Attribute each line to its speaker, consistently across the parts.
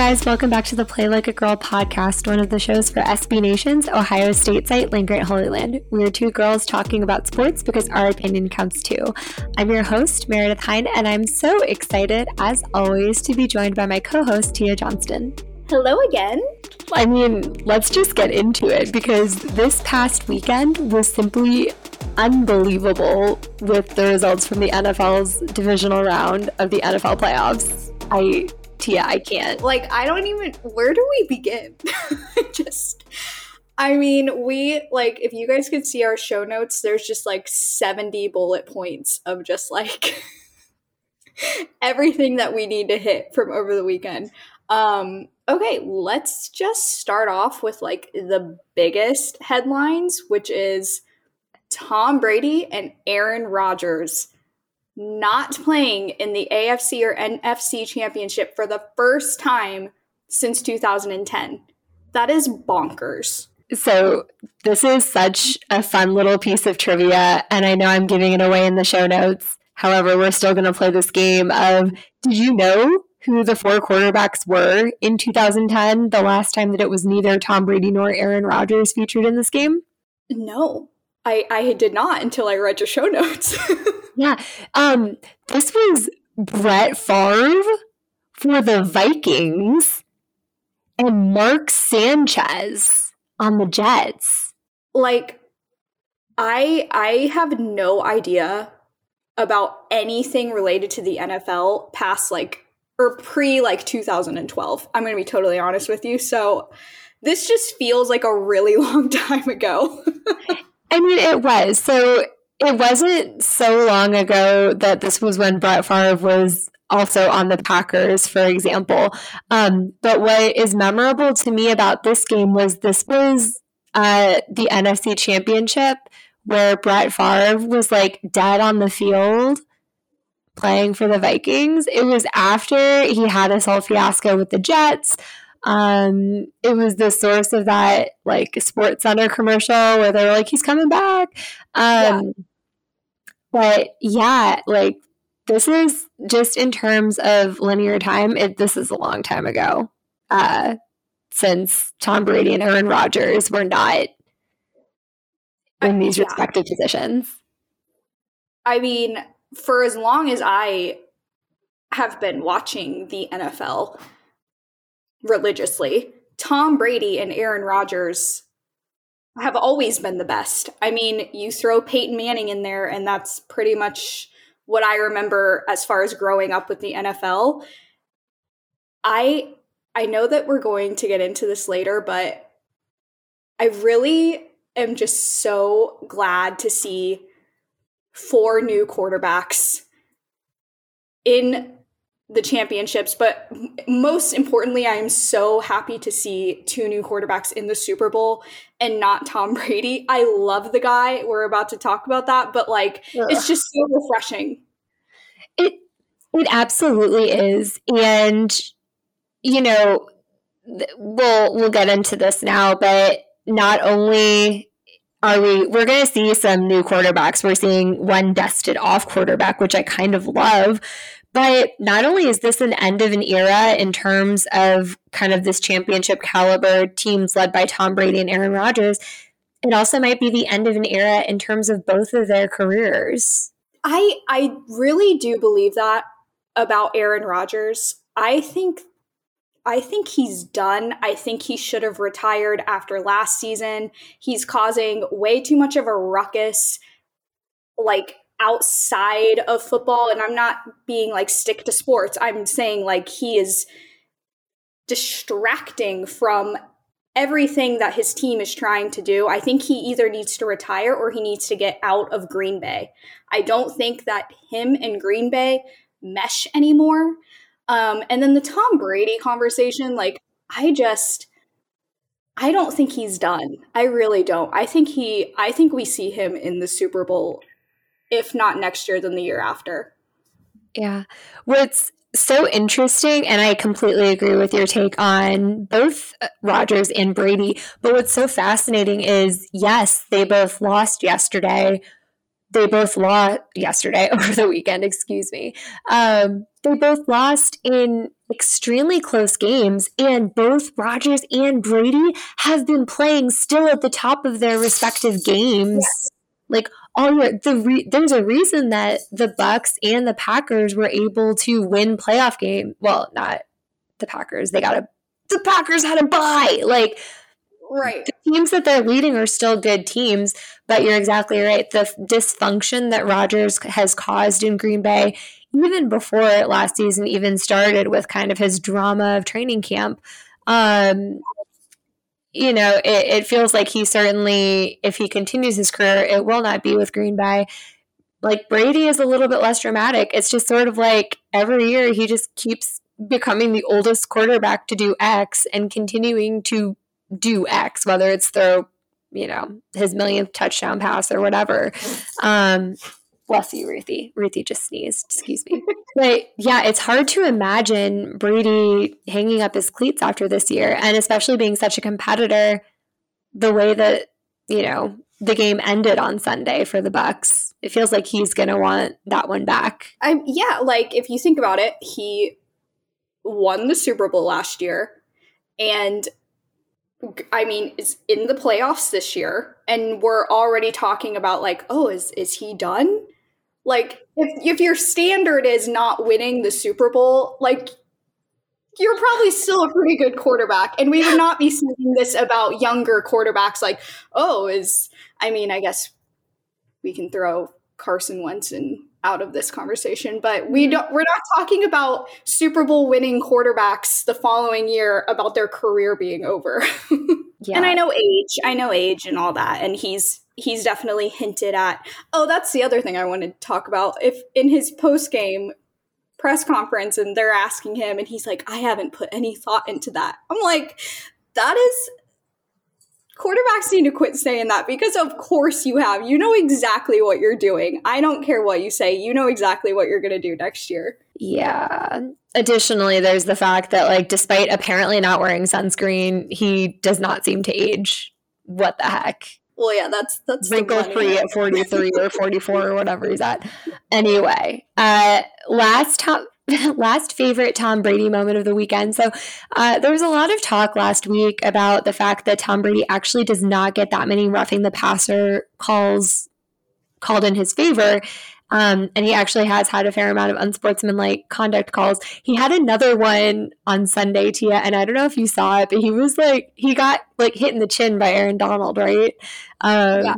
Speaker 1: Guys, welcome back to the Play Like a Girl podcast, one of the shows for SB Nation's Ohio State site, Grant Holy Land. We are two girls talking about sports because our opinion counts too. I'm your host, Meredith Hine, and I'm so excited, as always, to be joined by my co host, Tia Johnston.
Speaker 2: Hello again.
Speaker 1: I mean, let's just get into it because this past weekend was simply unbelievable with the results from the NFL's divisional round of the NFL playoffs. I Tia, I can't.
Speaker 2: Like, I don't even. Where do we begin? just. I mean, we like if you guys could see our show notes, there's just like 70 bullet points of just like everything that we need to hit from over the weekend. Um, okay, let's just start off with like the biggest headlines, which is Tom Brady and Aaron Rodgers not playing in the AFC or NFC championship for the first time since 2010. That is bonkers.
Speaker 1: So, this is such a fun little piece of trivia, and I know I'm giving it away in the show notes. However, we're still going to play this game of Did you know who the four quarterbacks were in 2010, the last time that it was neither Tom Brady nor Aaron Rodgers featured in this game?
Speaker 2: No, I, I did not until I read your show notes.
Speaker 1: yeah. Um, this was Brett Favre for the Vikings and Mark Sanchez on the Jets.
Speaker 2: Like I I have no idea about anything related to the NFL past like or pre like 2012. I'm going to be totally honest with you. So this just feels like a really long time ago.
Speaker 1: I mean, it was. So it wasn't so long ago that this was when Brett Favre was also on the Packers, for example. Um, but what is memorable to me about this game was this was uh, the NFC Championship where Brett Favre was like dead on the field playing for the Vikings. It was after he had his whole fiasco with the Jets. Um, it was the source of that like Sports Center commercial where they were like, "He's coming back." Um, yeah. But yeah, like this is just in terms of linear time. It, this is a long time ago, uh, since Tom Brady and Aaron Rodgers were not in these yeah. respective positions.
Speaker 2: I mean, for as long as I have been watching the NFL, religiously. Tom Brady and Aaron Rodgers have always been the best. I mean, you throw Peyton Manning in there, and that's pretty much what I remember as far as growing up with the NFL. I I know that we're going to get into this later, but I really am just so glad to see four new quarterbacks in the championships, but most importantly, I am so happy to see two new quarterbacks in the Super Bowl and not Tom Brady. I love the guy. We're about to talk about that, but like Ugh. it's just so refreshing.
Speaker 1: It it absolutely is. And you know, we'll we'll get into this now, but not only are we we're going to see some new quarterbacks. We're seeing one dusted off quarterback, which I kind of love. But not only is this an end of an era in terms of kind of this championship caliber teams led by Tom Brady and Aaron Rodgers, it also might be the end of an era in terms of both of their careers.
Speaker 2: I I really do believe that about Aaron Rodgers. I think I think he's done. I think he should have retired after last season. He's causing way too much of a ruckus like outside of football and I'm not being like stick to sports. I'm saying like he is distracting from everything that his team is trying to do. I think he either needs to retire or he needs to get out of Green Bay. I don't think that him and Green Bay mesh anymore. Um, and then the Tom Brady conversation, like, I just, I don't think he's done. I really don't. I think he, I think we see him in the Super Bowl, if not next year, then the year after.
Speaker 1: Yeah. What's so interesting, and I completely agree with your take on both Rodgers and Brady. But what's so fascinating is yes, they both lost yesterday. They both lost yesterday over the weekend, excuse me. Um, they both lost in extremely close games, and both Rodgers and Brady have been playing still at the top of their respective games. Yes. Like all the re, there's a reason that the Bucs and the Packers were able to win playoff game. Well, not the Packers. They got a the Packers had a bye. Like
Speaker 2: right.
Speaker 1: The teams that they're leading are still good teams, but you're exactly right. The dysfunction that Rodgers has caused in Green Bay even before last season even started with kind of his drama of training camp. Um, you know, it, it feels like he certainly, if he continues his career, it will not be with Green Bay. Like Brady is a little bit less dramatic. It's just sort of like every year he just keeps becoming the oldest quarterback to do X and continuing to do X, whether it's throw, you know, his millionth touchdown pass or whatever. Um, Bless you, Ruthie. Ruthie just sneezed. Excuse me. but yeah, it's hard to imagine Brady hanging up his cleats after this year, and especially being such a competitor. The way that you know the game ended on Sunday for the Bucs. it feels like he's going to want that one back.
Speaker 2: I yeah, like if you think about it, he won the Super Bowl last year, and I mean, is in the playoffs this year, and we're already talking about like, oh, is is he done? Like if if your standard is not winning the Super Bowl, like you're probably still a pretty good quarterback. And we would not be saying this about younger quarterbacks like, oh, is I mean, I guess we can throw Carson Wentz in out of this conversation, but we don't we're not talking about Super Bowl winning quarterbacks the following year about their career being over. yeah. And I know age, I know age and all that and he's he's definitely hinted at. Oh, that's the other thing I wanted to talk about. If in his post game press conference and they're asking him and he's like, I haven't put any thought into that. I'm like, that is quarterbacks need to quit saying that because of course you have. You know exactly what you're doing. I don't care what you say. You know exactly what you're going to do next year.
Speaker 1: Yeah. Additionally, there's the fact that like despite apparently not wearing sunscreen, he does not seem to age. What the heck?
Speaker 2: Well, yeah, that's that's
Speaker 1: wrinkle free at 43 or 44 or whatever he's at. Anyway, uh, last top last favorite Tom Brady moment of the weekend. So uh, there was a lot of talk last week about the fact that Tom Brady actually does not get that many roughing the passer calls called in his favor. Um, and he actually has had a fair amount of unsportsmanlike conduct calls. He had another one on Sunday, Tia, and I don't know if you saw it, but he was like, he got like hit in the chin by Aaron Donald, right? Um, yeah.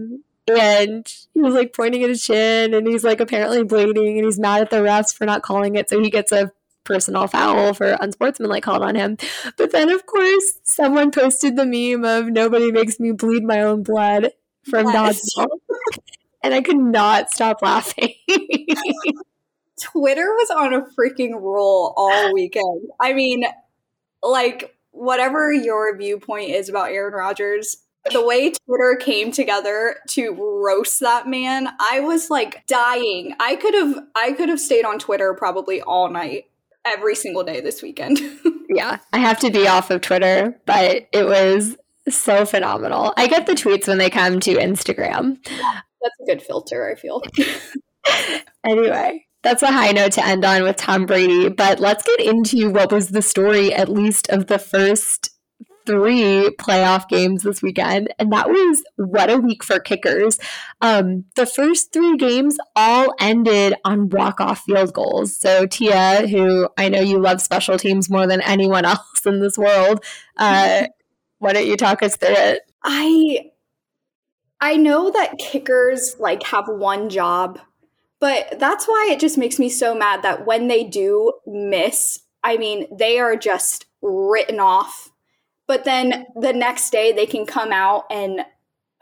Speaker 1: And he was like pointing at his chin and he's like apparently bleeding and he's mad at the refs for not calling it. So he gets a personal foul for unsportsmanlike called on him. But then, of course, someone posted the meme of nobody makes me bleed my own blood from yes. dodgeball. And I could not stop laughing.
Speaker 2: Twitter was on a freaking roll all weekend. I mean, like, whatever your viewpoint is about Aaron Rodgers, the way Twitter came together to roast that man, I was like dying. I could have I could have stayed on Twitter probably all night every single day this weekend.
Speaker 1: yeah, I have to be off of Twitter, but it was so phenomenal. I get the tweets when they come to Instagram.
Speaker 2: That's a good filter, I feel.
Speaker 1: anyway, that's a high note to end on with Tom Brady, but let's get into what was the story, at least, of the first three playoff games this weekend, and that was what a week for kickers. Um, the first three games all ended on walk off field goals. So, Tia, who I know you love special teams more than anyone else in this world, uh, why don't you talk us through it?
Speaker 2: I I know that kickers like have one job, but that's why it just makes me so mad that when they do miss, I mean, they are just written off. But then the next day they can come out and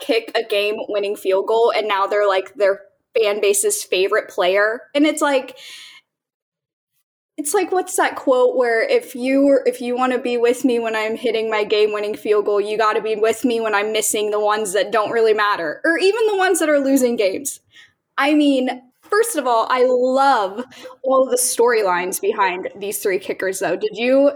Speaker 2: kick a game winning field goal and now they're like their fan base's favorite player. And it's like it's like what's that quote where if you if you want to be with me when I'm hitting my game-winning field goal, you got to be with me when I'm missing the ones that don't really matter or even the ones that are losing games. I mean, first of all, I love all the storylines behind these three kickers though. Did you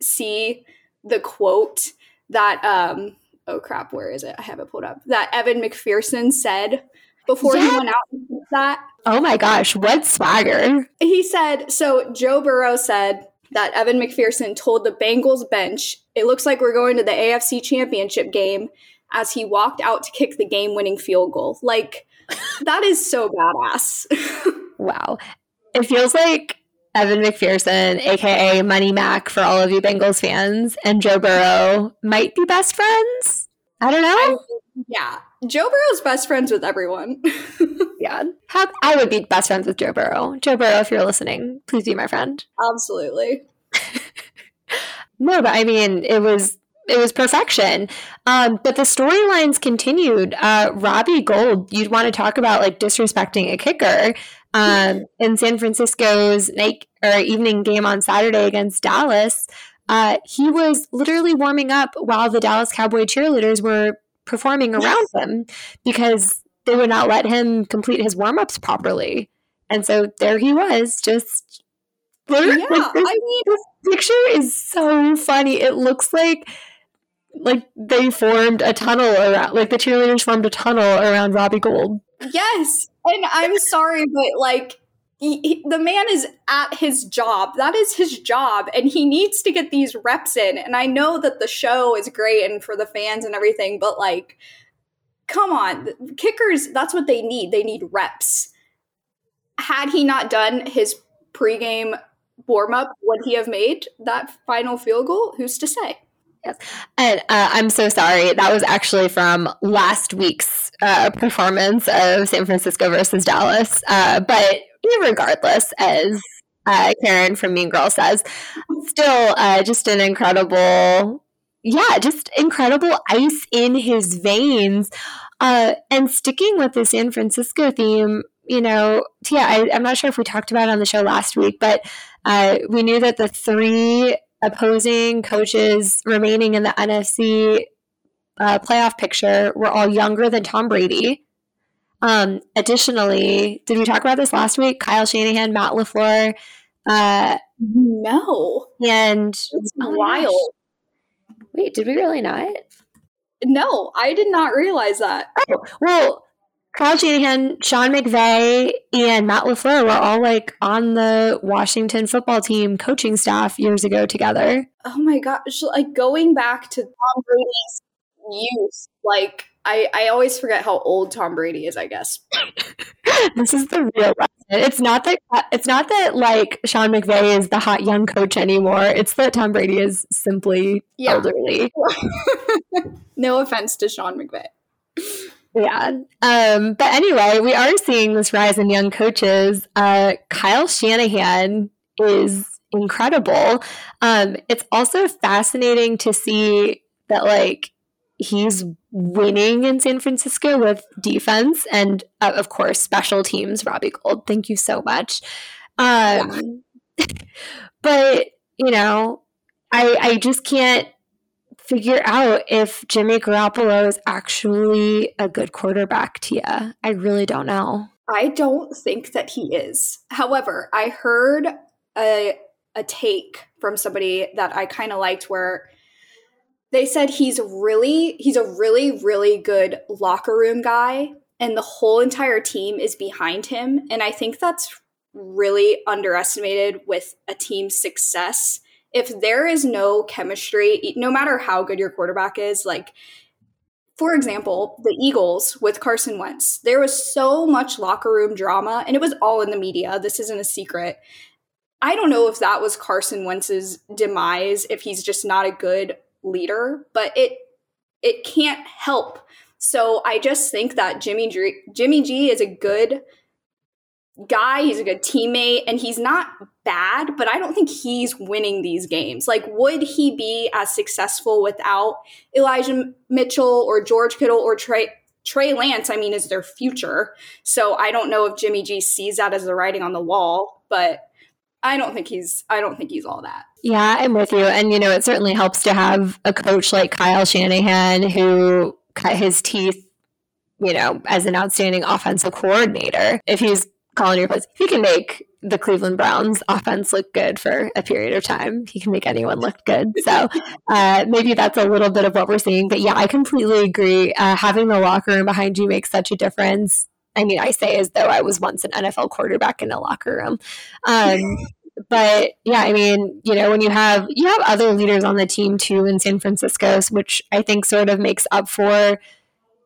Speaker 2: see the quote that um oh crap, where is it? I have it pulled up. That Evan McPherson said before yeah. he went out that.
Speaker 1: Oh my gosh, what swagger.
Speaker 2: He said, so Joe Burrow said that Evan McPherson told the Bengals bench, it looks like we're going to the AFC championship game as he walked out to kick the game winning field goal. Like, that is so badass.
Speaker 1: wow. It feels like Evan McPherson, aka Money Mac for all of you Bengals fans, and Joe Burrow might be best friends. I don't know. I,
Speaker 2: yeah. Joe Burrow's best friends with everyone.
Speaker 1: yeah. How, I would be best friends with Joe Burrow. Joe Burrow, if you're listening, please be my friend.
Speaker 2: Absolutely.
Speaker 1: no, but I mean, it was it was perfection. Um, but the storylines continued. Uh, Robbie Gould, you'd want to talk about like disrespecting a kicker. Um, in San Francisco's night or evening game on Saturday against Dallas, uh, he was literally warming up while the Dallas Cowboy cheerleaders were performing around him because they would not let him complete his warm ups properly. And so there he was, just.
Speaker 2: Yeah, like this, I mean,
Speaker 1: this picture is so funny. It looks like like they formed a tunnel around, like the cheerleaders formed a tunnel around Robbie Gould.
Speaker 2: Yes, and I'm sorry, but like he, he, the man is at his job. That is his job, and he needs to get these reps in. And I know that the show is great and for the fans and everything, but like, come on, kickers. That's what they need. They need reps. Had he not done his pregame warm up, would he have made that final field goal? Who's to say?
Speaker 1: Yes. And uh, I'm so sorry. That was actually from last week's uh, performance of San Francisco versus Dallas. Uh, but regardless, as uh, Karen from Mean Girl says, still uh, just an incredible, yeah, just incredible ice in his veins. Uh, and sticking with the San Francisco theme, you know, Tia, I, am not sure if we talked about it on the show last week, but uh, we knew that the three opposing coaches remaining in the NFC uh, playoff picture were all younger than Tom Brady. Um, additionally, did we talk about this last week? Kyle Shanahan, Matt LaFleur. Uh,
Speaker 2: no.
Speaker 1: And
Speaker 2: it's oh wild.
Speaker 1: Wait, did we really not?
Speaker 2: No, I did not realize that.
Speaker 1: Oh, well, Kyle Shanahan, Sean McVay, and Matt LaFleur were all like on the Washington football team coaching staff years ago together.
Speaker 2: Oh my gosh. Like going back to Tom Brady's youth, like I, I always forget how old Tom Brady is, I guess.
Speaker 1: this is the real It's not that it's not that like Sean McVay is the hot young coach anymore. It's that Tom Brady is simply yeah. elderly.
Speaker 2: no offense to Sean McVay.
Speaker 1: Yeah. Um, but anyway, we are seeing this rise in young coaches. Uh, Kyle Shanahan is incredible. Um, it's also fascinating to see that like he's winning in San Francisco with defense and uh, of course special teams. Robbie Gould, thank you so much. Um, but you know, I I just can't figure out if Jimmy Garoppolo is actually a good quarterback. Tia, I really don't know.
Speaker 2: I don't think that he is. However, I heard a a take from somebody that I kind of liked where they said he's really he's a really really good locker room guy and the whole entire team is behind him and I think that's really underestimated with a team's success. If there is no chemistry, no matter how good your quarterback is, like for example, the Eagles with Carson Wentz, there was so much locker room drama, and it was all in the media. This isn't a secret. I don't know if that was Carson Wentz's demise, if he's just not a good leader, but it it can't help. So I just think that Jimmy G, Jimmy G is a good guy. He's a good teammate, and he's not bad. But I don't think he's winning these games. Like, would he be as successful without Elijah Mitchell or George Kittle or Trey? Trey Lance, I mean, is their future. So I don't know if Jimmy G sees that as the writing on the wall, but I don't think he's I don't think he's all that.
Speaker 1: Yeah, I'm with you. And you know, it certainly helps to have a coach like Kyle Shanahan who cut his teeth, you know, as an outstanding offensive coordinator. If he's calling your plays, he can make the Cleveland Browns offense look good for a period of time. He can make anyone look good. So uh, maybe that's a little bit of what we're seeing. But yeah, I completely agree. Uh, having the locker room behind you makes such a difference. I mean, I say as though I was once an NFL quarterback in a locker room. Um, but yeah, I mean, you know, when you have you have other leaders on the team too in San Francisco, which I think sort of makes up for,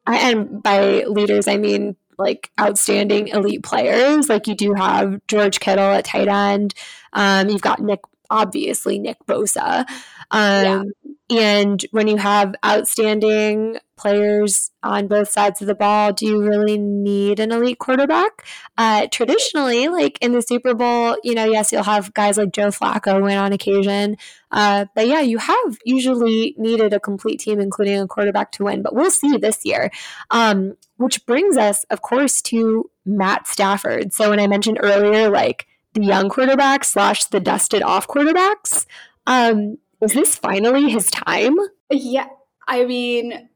Speaker 1: and by leaders I mean like outstanding elite players. Like you do have George Kittle at tight end. Um, you've got Nick, obviously Nick Bosa. Um, yeah. And when you have outstanding players on both sides of the ball, do you really need an elite quarterback? Uh, traditionally, like in the Super Bowl, you know, yes, you'll have guys like Joe Flacco win on occasion. Uh, but yeah, you have usually needed a complete team, including a quarterback, to win. But we'll see this year. Um, which brings us, of course, to Matt Stafford. So when I mentioned earlier, like the young quarterbacks slash the dusted off quarterbacks, um, is this finally his time?
Speaker 2: Yeah. I mean,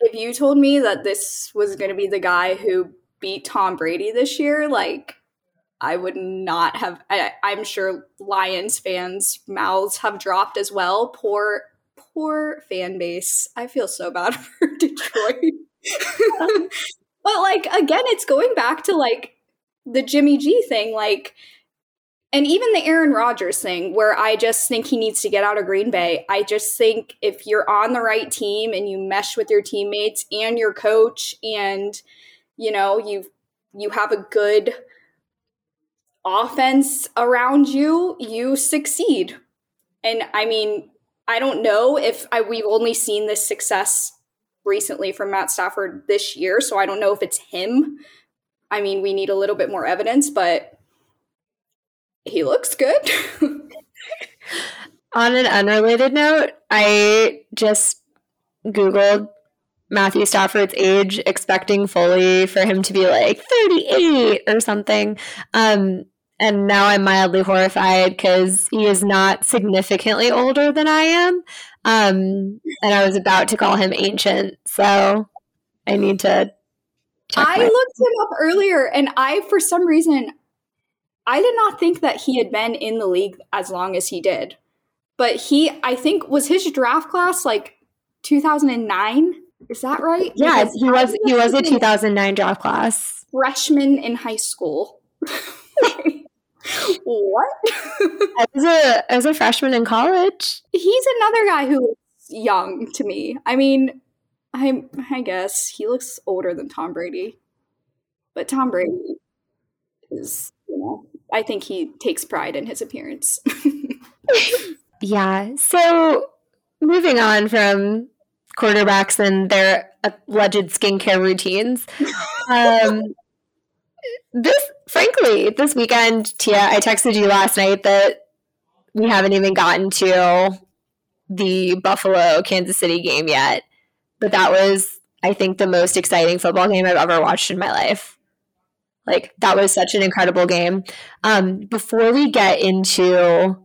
Speaker 2: if you told me that this was going to be the guy who beat Tom Brady this year, like, I would not have. I, am sure Lions fans' mouths have dropped as well. Poor, poor fan base. I feel so bad for Detroit. but, like, again, it's going back to like the Jimmy G thing. Like, and even the Aaron Rodgers thing, where I just think he needs to get out of Green Bay. I just think if you're on the right team and you mesh with your teammates and your coach, and you know you you have a good offense around you, you succeed. And I mean, I don't know if I, we've only seen this success recently from Matt Stafford this year, so I don't know if it's him. I mean, we need a little bit more evidence, but he looks good.
Speaker 1: On an unrelated note, I just Googled Matthew Stafford's age, expecting fully for him to be like 38 or something. Um, and now I'm mildly horrified because he is not significantly older than I am. Um, and I was about to call him ancient. So I need to.
Speaker 2: I looked him up earlier and I, for some reason, I did not think that he had been in the league as long as he did. But he, I think, was his draft class like 2009. Is that right?
Speaker 1: Yeah, because he was. He was a 2009 draft class.
Speaker 2: Freshman in high school. what?
Speaker 1: as a as a freshman in college.
Speaker 2: He's another guy who's young to me. I mean, I I guess he looks older than Tom Brady, but Tom Brady is I think he takes pride in his appearance.
Speaker 1: yeah. So moving on from quarterbacks and their alleged skincare routines. Um, this, frankly, this weekend, Tia, I texted you last night that we haven't even gotten to the Buffalo Kansas City game yet, but that was, I think, the most exciting football game I've ever watched in my life. Like that was such an incredible game. Um, before we get into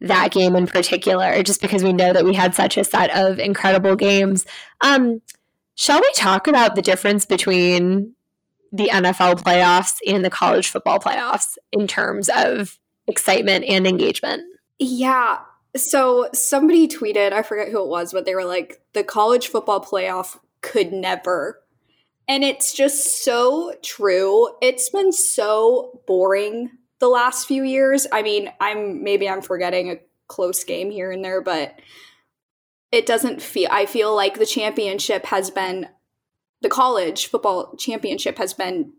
Speaker 1: that game in particular, just because we know that we had such a set of incredible games, um, shall we talk about the difference between the NFL playoffs and the college football playoffs in terms of excitement and engagement?
Speaker 2: Yeah. So somebody tweeted, I forget who it was, but they were like, the college football playoff could never and it's just so true. It's been so boring the last few years. I mean, I'm maybe I'm forgetting a close game here and there, but it doesn't feel I feel like the championship has been the college football championship has been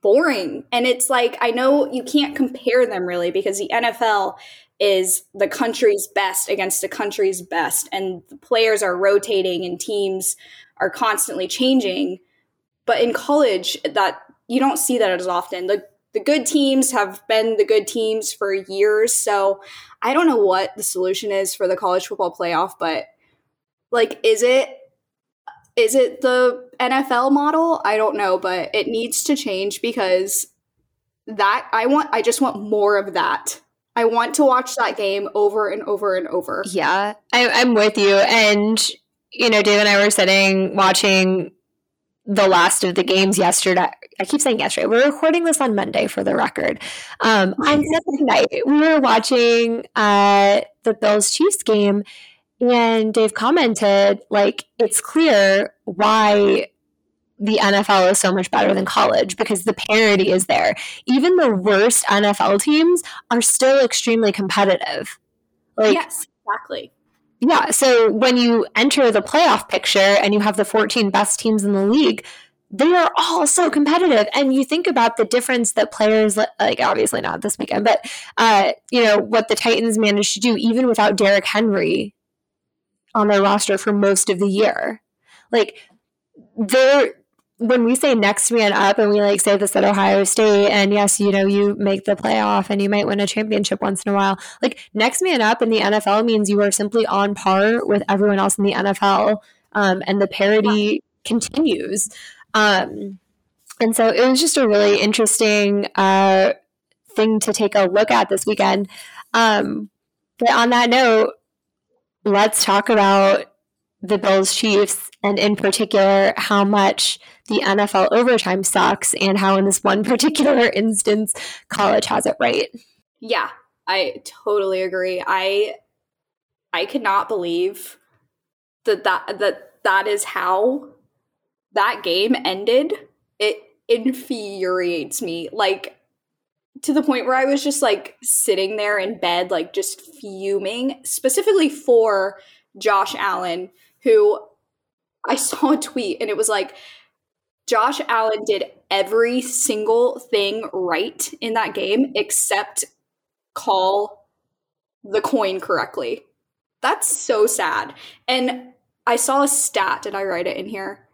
Speaker 2: boring. And it's like I know you can't compare them really because the NFL is the country's best against the country's best and the players are rotating and teams are constantly changing but in college, that you don't see that as often. The the good teams have been the good teams for years. So I don't know what the solution is for the college football playoff, but like is it is it the NFL model? I don't know, but it needs to change because that I want I just want more of that. I want to watch that game over and over and over.
Speaker 1: Yeah, I, I'm with you. And you know, Dave and I were sitting watching the last of the games yesterday. I keep saying yesterday. We're recording this on Monday for the record. Um, on Sunday night, we were watching uh, the Bills Chiefs game, and Dave commented, like, it's clear why the NFL is so much better than college because the parity is there. Even the worst NFL teams are still extremely competitive.
Speaker 2: Like, yes, exactly.
Speaker 1: Yeah. So when you enter the playoff picture and you have the 14 best teams in the league, they are all so competitive. And you think about the difference that players, like obviously not this weekend, but, uh, you know, what the Titans managed to do even without Derrick Henry on their roster for most of the year. Like, they're, when we say next man up and we like say this at Ohio State and yes, you know, you make the playoff and you might win a championship once in a while. Like next man up in the NFL means you are simply on par with everyone else in the NFL. Um, and the parity continues. Um, and so it was just a really interesting uh, thing to take a look at this weekend. Um, but on that note, let's talk about the Bills Chiefs and in particular how much the NFL overtime sucks and how in this one particular instance college has it right.
Speaker 2: Yeah, I totally agree. I I cannot believe that that that that is how that game ended. It infuriates me. Like to the point where I was just like sitting there in bed like just fuming specifically for Josh Allen who I saw a tweet and it was like Josh Allen did every single thing right in that game except call the coin correctly. That's so sad. And I saw a stat. Did I write it in here?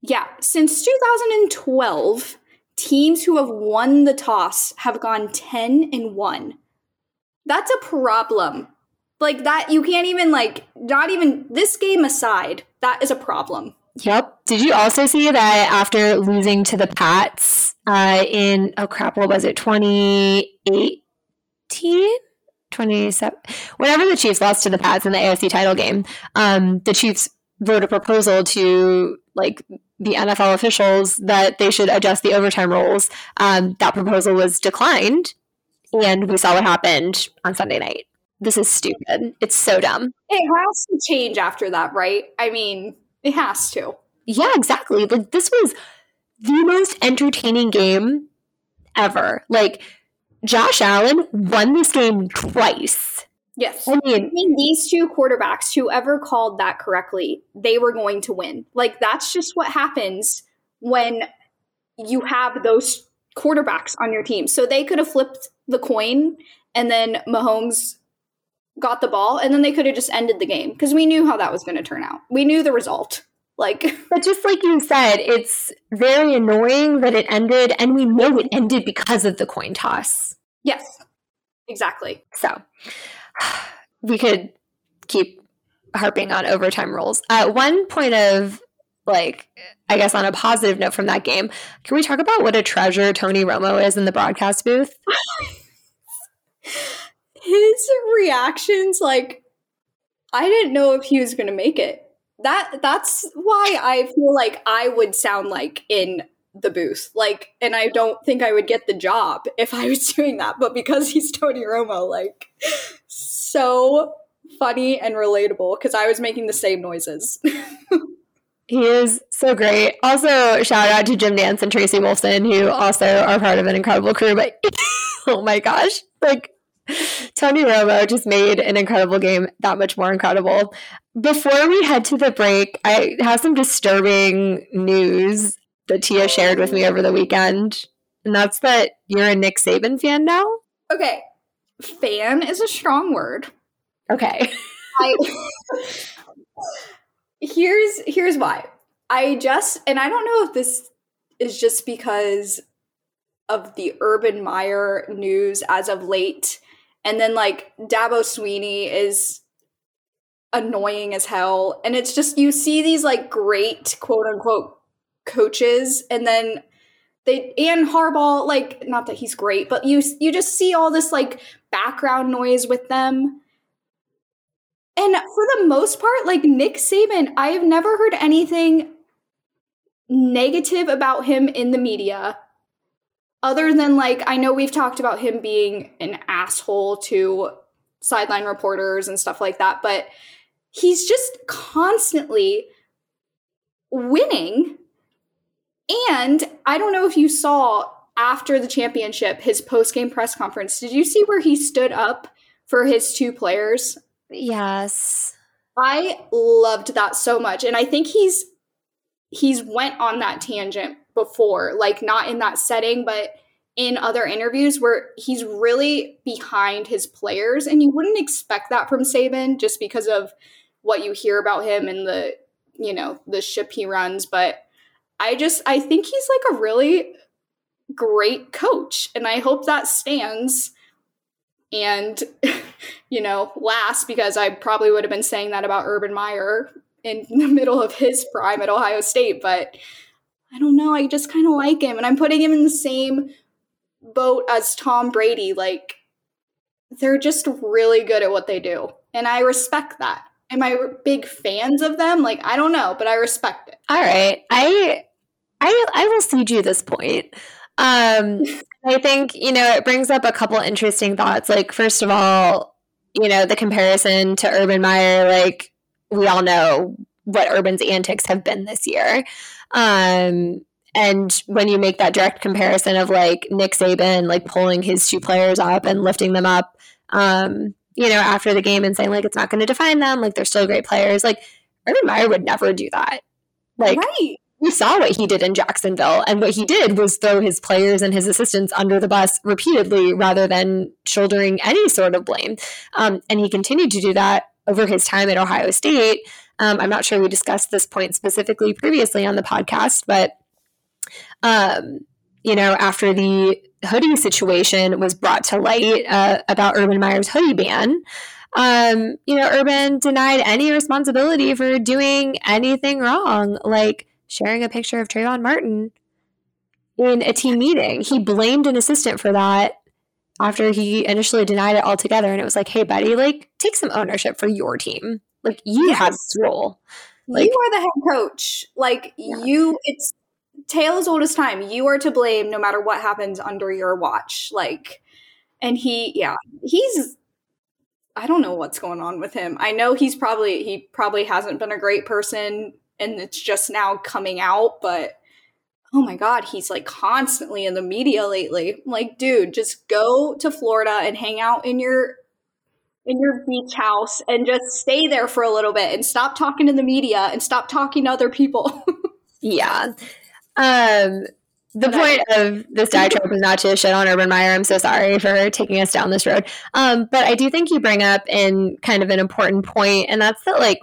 Speaker 2: Yeah, since 2012, teams who have won the toss have gone 10 and 1. That's a problem. Like that you can't even like not even this game aside, that is a problem.
Speaker 1: Yep. Did you also see that after losing to the Pats uh, in, oh crap, what was it, 2018? 27? Whenever the Chiefs lost to the Pats in the AFC title game, um, the Chiefs wrote a proposal to like the NFL officials that they should adjust the overtime rules. Um, that proposal was declined, and we saw what happened on Sunday night. This is stupid. It's so dumb.
Speaker 2: It has to change after that, right? I mean, it has to.
Speaker 1: Yeah, exactly. Like this was the most entertaining game ever. Like Josh Allen won this game twice.
Speaker 2: Yes. I mean, I mean, these two quarterbacks, whoever called that correctly, they were going to win. Like that's just what happens when you have those quarterbacks on your team. So they could have flipped the coin and then Mahomes got the ball and then they could have just ended the game because we knew how that was going to turn out. We knew the result. Like
Speaker 1: But just like you said, it's very annoying that it ended and we know it ended because of the coin toss.
Speaker 2: Yes. Exactly.
Speaker 1: So we could keep harping on overtime rules. Uh, one point of like I guess on a positive note from that game, can we talk about what a treasure Tony Romo is in the broadcast booth?
Speaker 2: His reactions, like I didn't know if he was going to make it. That that's why I feel like I would sound like in the booth. Like, and I don't think I would get the job if I was doing that. But because he's Tony Romo, like, so funny and relatable because I was making the same noises.
Speaker 1: He is so great. Also, shout out to Jim Nantz and Tracy Wolfson, who also are part of an incredible crew. But oh my gosh, like Tony Romo just made an incredible game that much more incredible. Before we head to the break, I have some disturbing news that Tia shared with me over the weekend. And that's that you're a Nick Saban fan now?
Speaker 2: Okay. Fan is a strong word.
Speaker 1: Okay.
Speaker 2: I here's here's why. I just and I don't know if this is just because of the Urban Meyer news as of late. And then like Dabo Swinney is annoying as hell. And it's just you see these like great quote unquote coaches and then they and Harbaugh, like not that he's great, but you you just see all this like background noise with them. And for the most part, like Nick Saban, I have never heard anything negative about him in the media. Other than like I know we've talked about him being an asshole to sideline reporters and stuff like that, but he's just constantly winning. And I don't know if you saw after the championship his post-game press conference. Did you see where he stood up for his two players?
Speaker 1: Yes.
Speaker 2: I loved that so much and I think he's he's went on that tangent before, like not in that setting but in other interviews where he's really behind his players. And you wouldn't expect that from Saban just because of what you hear about him and the you know the ship he runs. But I just I think he's like a really great coach and I hope that stands. And you know last because I probably would have been saying that about Urban Meyer in the middle of his prime at Ohio State but I don't know I just kind of like him and I'm putting him in the same boat as Tom Brady like they're just really good at what they do and I respect that am I big fans of them? Like I don't know, but I respect it.
Speaker 1: All right. I I I will cede you this point. Um I think, you know, it brings up a couple interesting thoughts. Like first of all, you know, the comparison to Urban Meyer, like we all know what Urban's antics have been this year. Um and when you make that direct comparison of like Nick Saban like pulling his two players up and lifting them up, um, you know, after the game and saying like it's not going to define them, like they're still great players. Like Urban Meyer would never do that. Like
Speaker 2: right.
Speaker 1: we saw what he did in Jacksonville, and what he did was throw his players and his assistants under the bus repeatedly, rather than shouldering any sort of blame. Um, and he continued to do that over his time at Ohio State. Um, I'm not sure we discussed this point specifically previously on the podcast, but um, you know, after the hoodie situation was brought to light uh, about Urban Meyer's hoodie ban, um, you know, Urban denied any responsibility for doing anything wrong, like sharing a picture of Trayvon Martin in a team meeting. He blamed an assistant for that after he initially denied it altogether. And it was like, hey, buddy, like, take some ownership for your team. Like, you
Speaker 2: Yes.
Speaker 1: have this role. Like-
Speaker 2: you are the head coach. Like you it's tale as old as time. You are to blame no matter what happens under your watch. Like and he yeah, he's I don't know what's going on with him. I know he's probably he probably hasn't been a great person and it's just now coming out, but oh my god, he's like constantly in the media lately. Like, dude, just go to Florida and hang out in your in your beach house and just stay there for a little bit and stop talking to the media and stop talking to other people.
Speaker 1: Yeah. Um, the
Speaker 2: But
Speaker 1: point of this diatribe was not to shit on Urban Meyer. I'm so sorry for taking us down this road. Um, but I do think you bring up in kind of an important point, and that's that like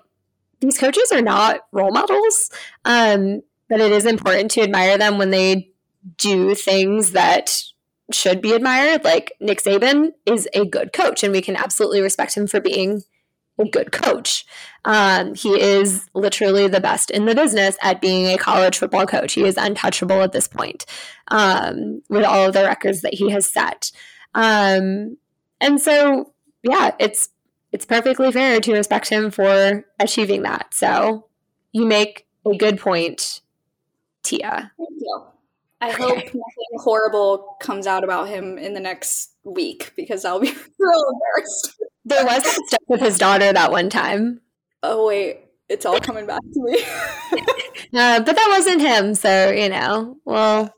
Speaker 1: these coaches are not role models. Um, but it is important to admire them when they do things that should be admired. Like Nick Saban is a good coach, and we can absolutely respect him for being a good coach. Um, he is literally the best in the business at being a college football coach. He is untouchable at this point um, with all of the records that he has set. Um, and so, yeah, it's it's perfectly fair to respect him for achieving that. So you make a good point, Tia.
Speaker 2: Thank you. I hope nothing horrible comes out about him in the next week because I'll be real embarrassed.
Speaker 1: There was that stuff with his daughter that one time,
Speaker 2: Oh wait, it's all coming back to me.
Speaker 1: uh, but that wasn't him. So you know, we'll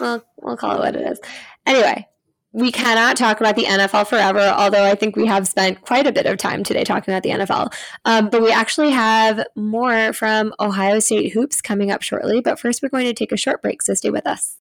Speaker 1: we'll we'll call it what it is. Anyway, we cannot talk about the NFL forever, although I think we have spent quite a bit of time today talking about the NFL. Um, but we actually have more from Ohio State hoops coming up shortly. But first, we're going to take a short break, so stay with us.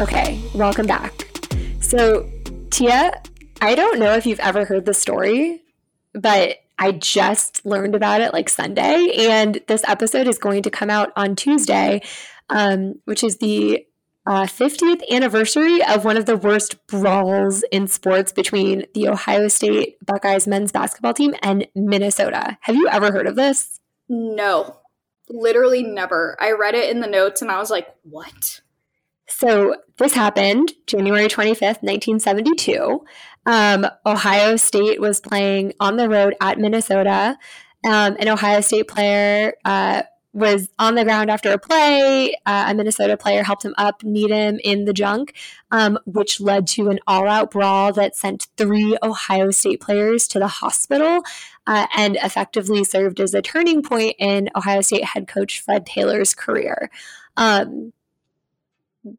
Speaker 1: Okay, welcome back. So, Tia, I don't know if you've ever heard the story, but I just learned about it like Sunday, and this episode is going to come out on Tuesday, um, which is the uh, 50th anniversary of one of the worst brawls in sports between the Ohio State Buckeyes men's basketball team and Minnesota. Have you ever heard of this?
Speaker 2: no, literally never. I read it in the notes and I was like, what?
Speaker 1: So this happened January 25th, 1972. Um, Ohio State was playing on the road at Minnesota. Um, an Ohio State player uh, was on the ground after a play. Uh, a Minnesota player helped him up, kneed him in the junk, um, which led to an all out brawl that sent three Ohio State players to the hospital uh, and effectively served as a turning point in Ohio State head coach Fred Taylor's career. Um,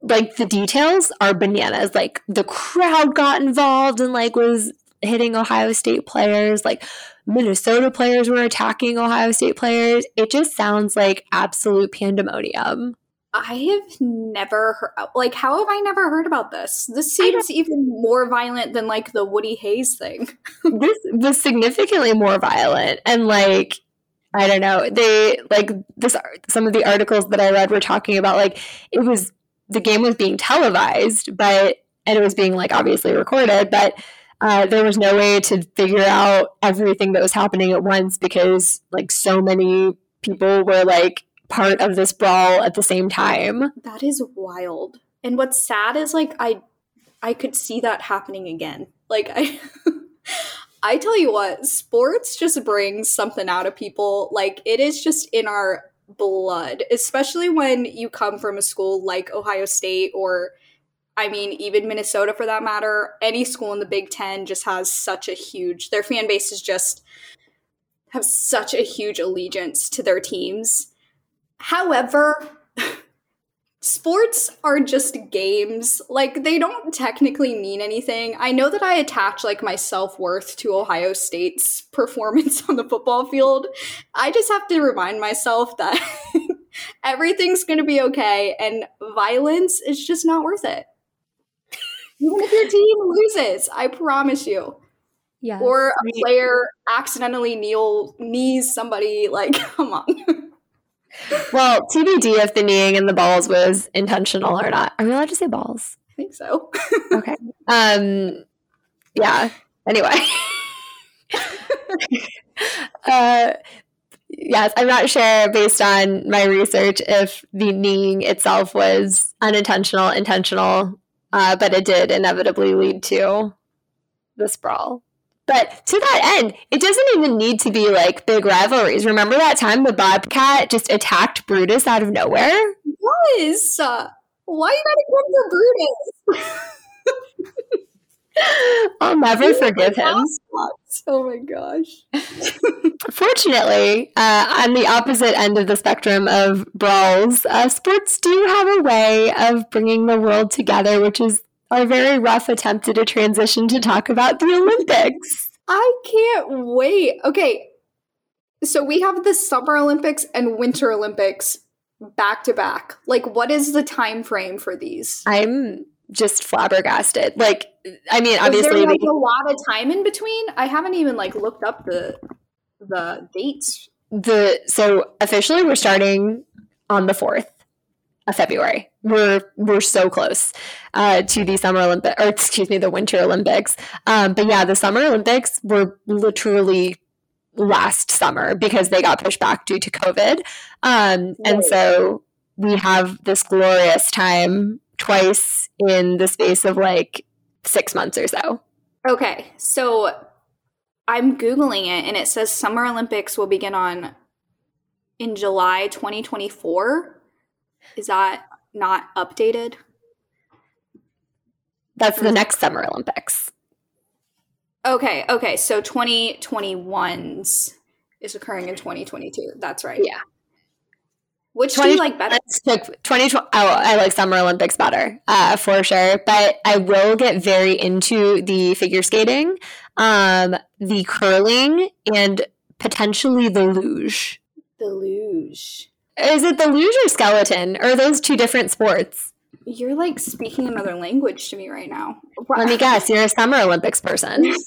Speaker 1: like the details are bananas. Like the crowd got involved and like was hitting Ohio State players. Like Minnesota players were attacking Ohio State players. It just sounds like absolute pandemonium.
Speaker 2: I have never heard, like, how have I never heard about this? This seems even more violent than like the Woody Hayes thing.
Speaker 1: this was significantly more violent and like I don't know. They like this. Some of the articles that I read were talking about like it was the game was being televised, but and it was being like obviously recorded, but uh, there was no way to figure out everything that was happening at once because like so many people were like part of this brawl at the same time.
Speaker 2: That is wild. And what's sad is like I I could see that happening again. Like I I tell you what, sports just brings something out of people. Like it is just in our blood, especially when you come from a school like Ohio State or I mean even Minnesota for that matter. Any school in the Big 10 just has such a huge their fan base is just have such a huge allegiance to their teams. However, sports are just games. Like they don't technically mean anything. I know that I attach like my self-worth to Ohio State's performance on the football field. I just have to remind myself that everything's going to be okay and violence is just not worth it. Even if your team loses, I promise you.
Speaker 1: Yeah.
Speaker 2: Or a player accidentally kneel knees somebody. Like, come on.
Speaker 1: Well, TBD if the kneeing and the balls was intentional or not. Are we allowed to say balls?
Speaker 2: I think so.
Speaker 1: Okay. Um. Yeah. Anyway. uh. Yes, I'm not sure based on my research if the kneeing itself was unintentional, intentional, uh, but it did inevitably lead to the brawl. But to that end, it doesn't even need to be like big rivalries. Remember that time the Bobcat just attacked Brutus out of nowhere?
Speaker 2: Yes. Uh, why you gotta come for Brutus?
Speaker 1: I'll never forgive him.
Speaker 2: Oh my gosh.
Speaker 1: Fortunately, uh, on the opposite end of the spectrum of brawls, uh, sports do have a way of bringing the world together, which is our very rough attempt at a transition to talk about the Olympics.
Speaker 2: I can't wait. Okay. So we have the Summer Olympics and Winter Olympics back to back. Like what is the time frame for these?
Speaker 1: I'm just flabbergasted. Like, I mean, obviously,
Speaker 2: like a lot of time in between? I haven't even like looked up the the dates.
Speaker 1: the so officially we're starting on the fourth of February. We're we're so close uh, to the summer Olympic or excuse me, the Winter Olympics. Um, but yeah, the Summer Olympics were literally last summer because they got pushed back due to COVID, um, and so we have this glorious time twice in the space of like six months or so.
Speaker 2: Okay, so I'm googling it and it says Summer Olympics will begin on in July 2024. Is that not updated?
Speaker 1: That's the next Summer Olympics.
Speaker 2: Okay, okay. So 2021's is occurring in 2022. That's right.
Speaker 1: Yeah.
Speaker 2: Which do you like better?
Speaker 1: Took 2020. Oh, I like Summer Olympics better, uh, for sure. But I will get very into the figure skating, um, the curling, and potentially the luge.
Speaker 2: The luge.
Speaker 1: Is it the luge or skeleton? Or are those two different sports?
Speaker 2: You're like speaking another language to me right now.
Speaker 1: Let me guess. You're a Summer Olympics person.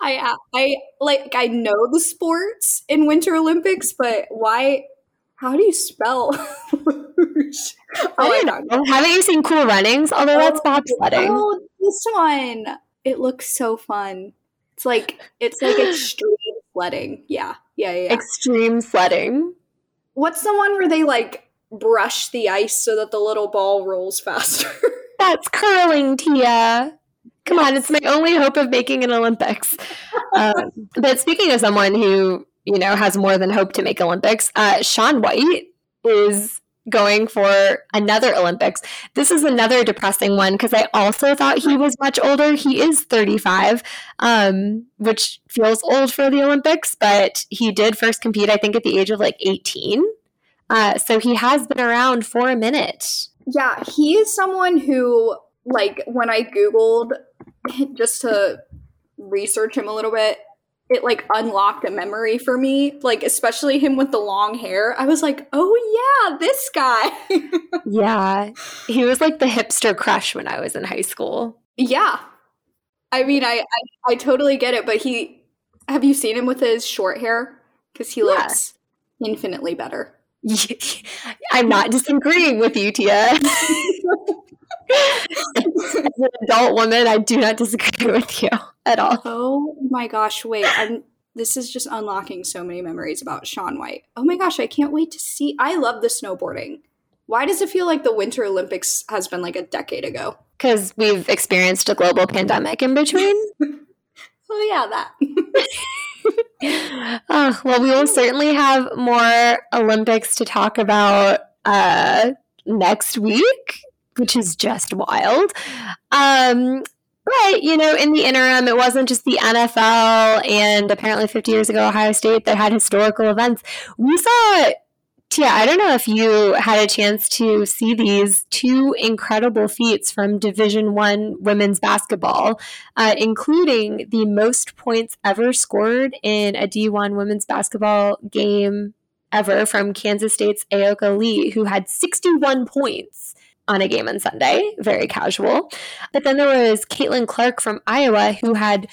Speaker 2: I uh, I like I know the sports in Winter Olympics, but why? How do you spell? luge?
Speaker 1: Oh I
Speaker 2: oh,
Speaker 1: don't know. Haven't you seen Cool Runnings? Although that's oh, bobsledding.
Speaker 2: Oh, this one. It looks so fun. It's like it's like extreme sledding. Yeah, yeah, yeah.
Speaker 1: Extreme sledding.
Speaker 2: What's the one where they like brush the ice so that the little ball rolls faster?
Speaker 1: That's curling, Tia. Come on, it's my only hope of making an Olympics. Um, but speaking of someone who you know has more than hope to make Olympics, uh, Shaun White is going for another Olympics. This is another depressing one because I also thought he was much older. He is 35, um, which feels old for the Olympics, but he did first compete, I think, at the age of like 18. Uh, so he has been around for a minute.
Speaker 2: yeah, he is someone who like when I googled just to research him a little bit, it like unlocked a memory for me, like especially him with the long hair. I was like, "Oh yeah, this guy."
Speaker 1: Yeah, he was like the hipster crush when I was in high school.
Speaker 2: yeah. I mean, I, I I totally get it, but he have you seen him with his short hair? Cuz he
Speaker 1: Yeah.
Speaker 2: looks infinitely better.
Speaker 1: I'm not disagreeing with you, Tia. As an adult woman, I do not disagree with you at all.
Speaker 2: Oh my gosh, wait. I'm this is just unlocking so many memories about Shaun White. Oh my gosh, I can't wait to see. I love the snowboarding. Why does it feel like the Winter Olympics has been like a decade ago?
Speaker 1: Because we've experienced a global pandemic in between.
Speaker 2: Oh yeah, that.
Speaker 1: oh, well, we will certainly have more Olympics to talk about uh, next week, which is just wild. Um, but, you know, in the interim, it wasn't just the NFL and apparently 50 years ago, Ohio State that had historical events. We saw, Tia, I don't know if you had a chance to see these two incredible feats from Division One women's basketball uh, including the most points ever scored in a D1 women's basketball game ever from Kansas State's Ayoka Lee, who had 61 points on a game on Sunday. Very casual. But then there was Caitlin Clark from Iowa who had,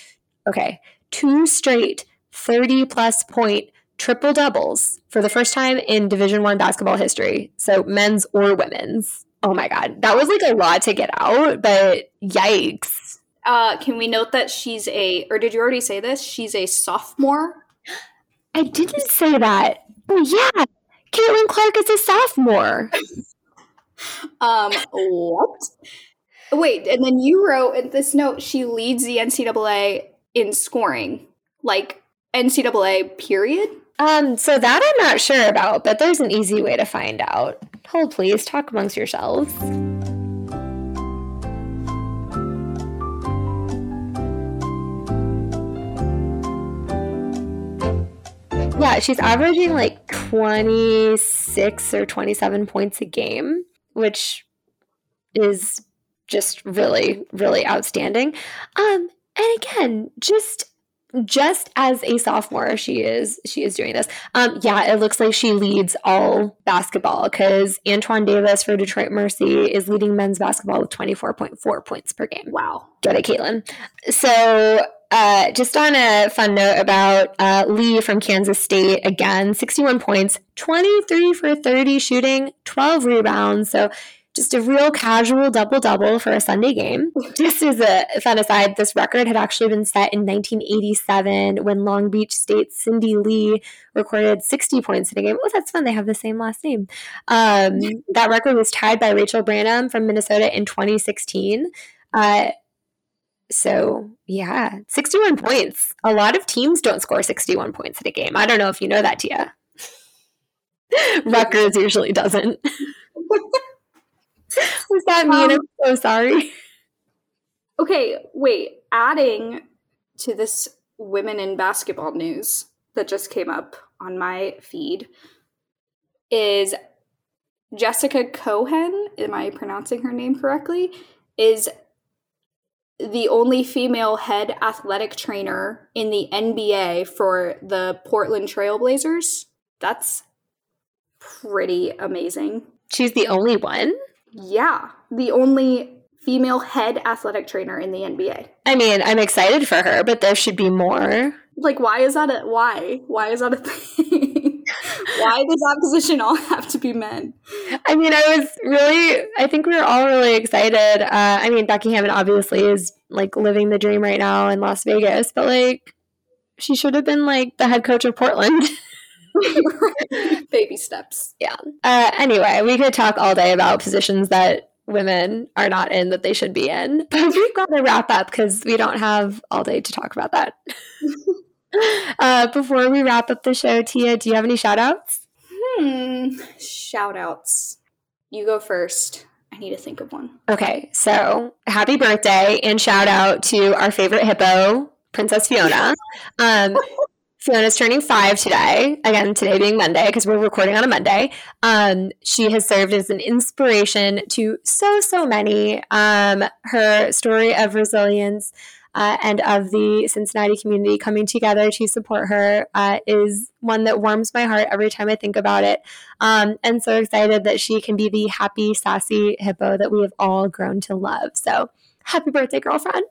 Speaker 1: okay, two straight 30 plus point triple doubles for the first time in Division One basketball history. So men's or women's. Oh my God. That was like a lot to get out, but yikes.
Speaker 2: Uh, can we note that she's a, or did you already say this? She's a sophomore.
Speaker 1: I didn't say that. Oh, yeah. Caitlin Clark is a sophomore.
Speaker 2: Um, what? Wait, and then you wrote in this note she leads the NCAA in scoring, like NCAA period.
Speaker 1: Um, so that I'm not sure about, but there's an easy way to find out. Hold, please. Talk amongst yourselves. Yeah, she's averaging like 26 or 27 points a game, which is just really, really outstanding. Um, and again, just just as a sophomore she is she is doing this um yeah it looks like she leads all basketball because antoine davis for detroit mercy is leading men's basketball with 24.4 points per game
Speaker 2: Wow.
Speaker 1: get it caitlin so uh, just on a fun note about uh, Lee from Kansas State, again, 61 points, 23 for 30 shooting, 12 rebounds. So just a real casual double double for a Sunday game. Just as a fun aside, this record had actually been set in 1987 when Long Beach State's Cindy Lee recorded 60 points in a game. Oh, that's fun. They have the same last name. Um, that record was tied by Rachel Banham from Minnesota in 2016. Uh, so, yeah, 61 points. A lot of teams don't score 61 points in a game. I don't know if you know that, Tia. Rutgers usually doesn't. Was that mean? Um, I'm so sorry.
Speaker 2: Okay, wait. Adding to this women in basketball news that just came up on my feed is Jessica Cohen. Am I pronouncing her name correctly? Is the only female head athletic trainer in the NBA for the Portland Trailblazers. That's pretty amazing.
Speaker 1: She's the only one.
Speaker 2: Yeah, the only female head athletic trainer in the NBA.
Speaker 1: I mean, I'm excited for her, but there should be more.
Speaker 2: Like, why is that a why? Why is that a thing? Why does that position all have to be men?
Speaker 1: I mean, I was really, I think we were all really excited. Uh, I mean, Becky Hammon obviously is like living the dream right now in Las Vegas, but like, she should have been like the head coach of Portland.
Speaker 2: Baby steps.
Speaker 1: yeah. Uh, anyway, we could talk all day about positions that women are not in that they should be in, but we've got to wrap up because we don't have all day to talk about that. Uh, before we wrap up the show, Tia, do you have any shout outs?
Speaker 2: Hmm. Shout outs. You go first. I need to think of one.
Speaker 1: Okay, so happy birthday and shout out to our favorite hippo, Princess Fiona. Um, Fiona's turning five today. Again, today being Monday because we're recording on a Monday. Um, she has served as an inspiration to so so many. Um, her story of resilience uh, and of the Cincinnati community coming together to support her uh, is one that warms my heart every time I think about it. Um, and so excited that she can be the happy, sassy hippo that we have all grown to love. So happy birthday, girlfriend.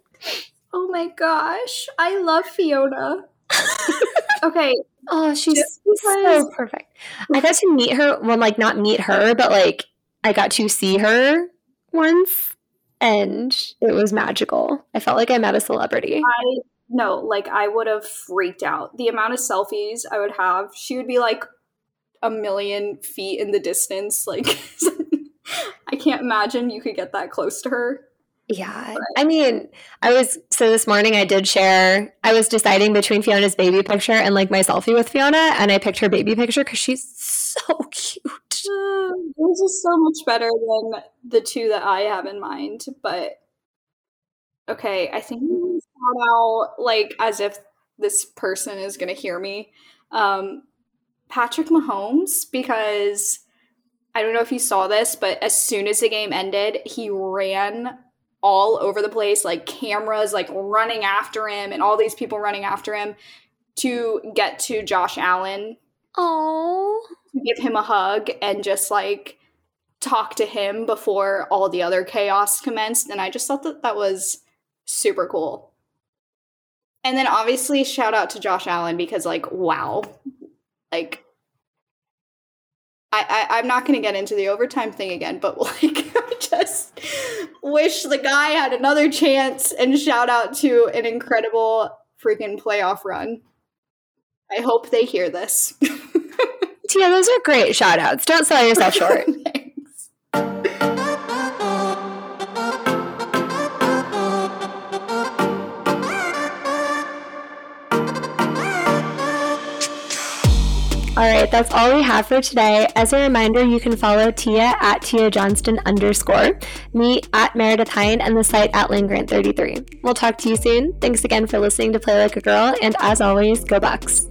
Speaker 2: Oh my gosh. I love Fiona. okay.
Speaker 1: Oh, she's so perfect. I got to meet her. Well, like not meet her, but like I got to see her once, and it was magical. I felt like I met a celebrity.
Speaker 2: I no, like I would have freaked out. The amount of selfies I would have, she would be like a million feet in the distance. Like I can't imagine you could get that close to her.
Speaker 1: Yeah. I mean, I was so this morning I did share. I was deciding between Fiona's baby picture and like my selfie with Fiona, and I picked her baby picture because she's so cute.
Speaker 2: This is so much better than the two that I have in mind. But okay, I think shout out like as if this person is gonna hear me. Um, Patrick Mahomes because I don't know if you saw this, but as soon as the game ended, he ran all over the place, like cameras like running after him and all these people running after him to get to Josh Allen
Speaker 1: Oh,
Speaker 2: give him a hug and just like talk to him before all the other chaos commenced. And I just thought that that was super cool. And then obviously, shout out to Josh Allen because, like, wow. Like, I, I, am not going to get into the overtime thing again, but like, I just wish the guy had another chance and shout out to an incredible freaking playoff run. I hope they hear this.
Speaker 1: Tia, those are great shout outs. Don't sell yourself short. Thanks. All right, that's all we have for today. As a reminder, you can follow Tia at Tia Johnston underscore, me at Meredith Hind, and the site at Landgrant33. We'll talk to you soon. Thanks again for listening to Play Like a Girl, and as always, go Bucks.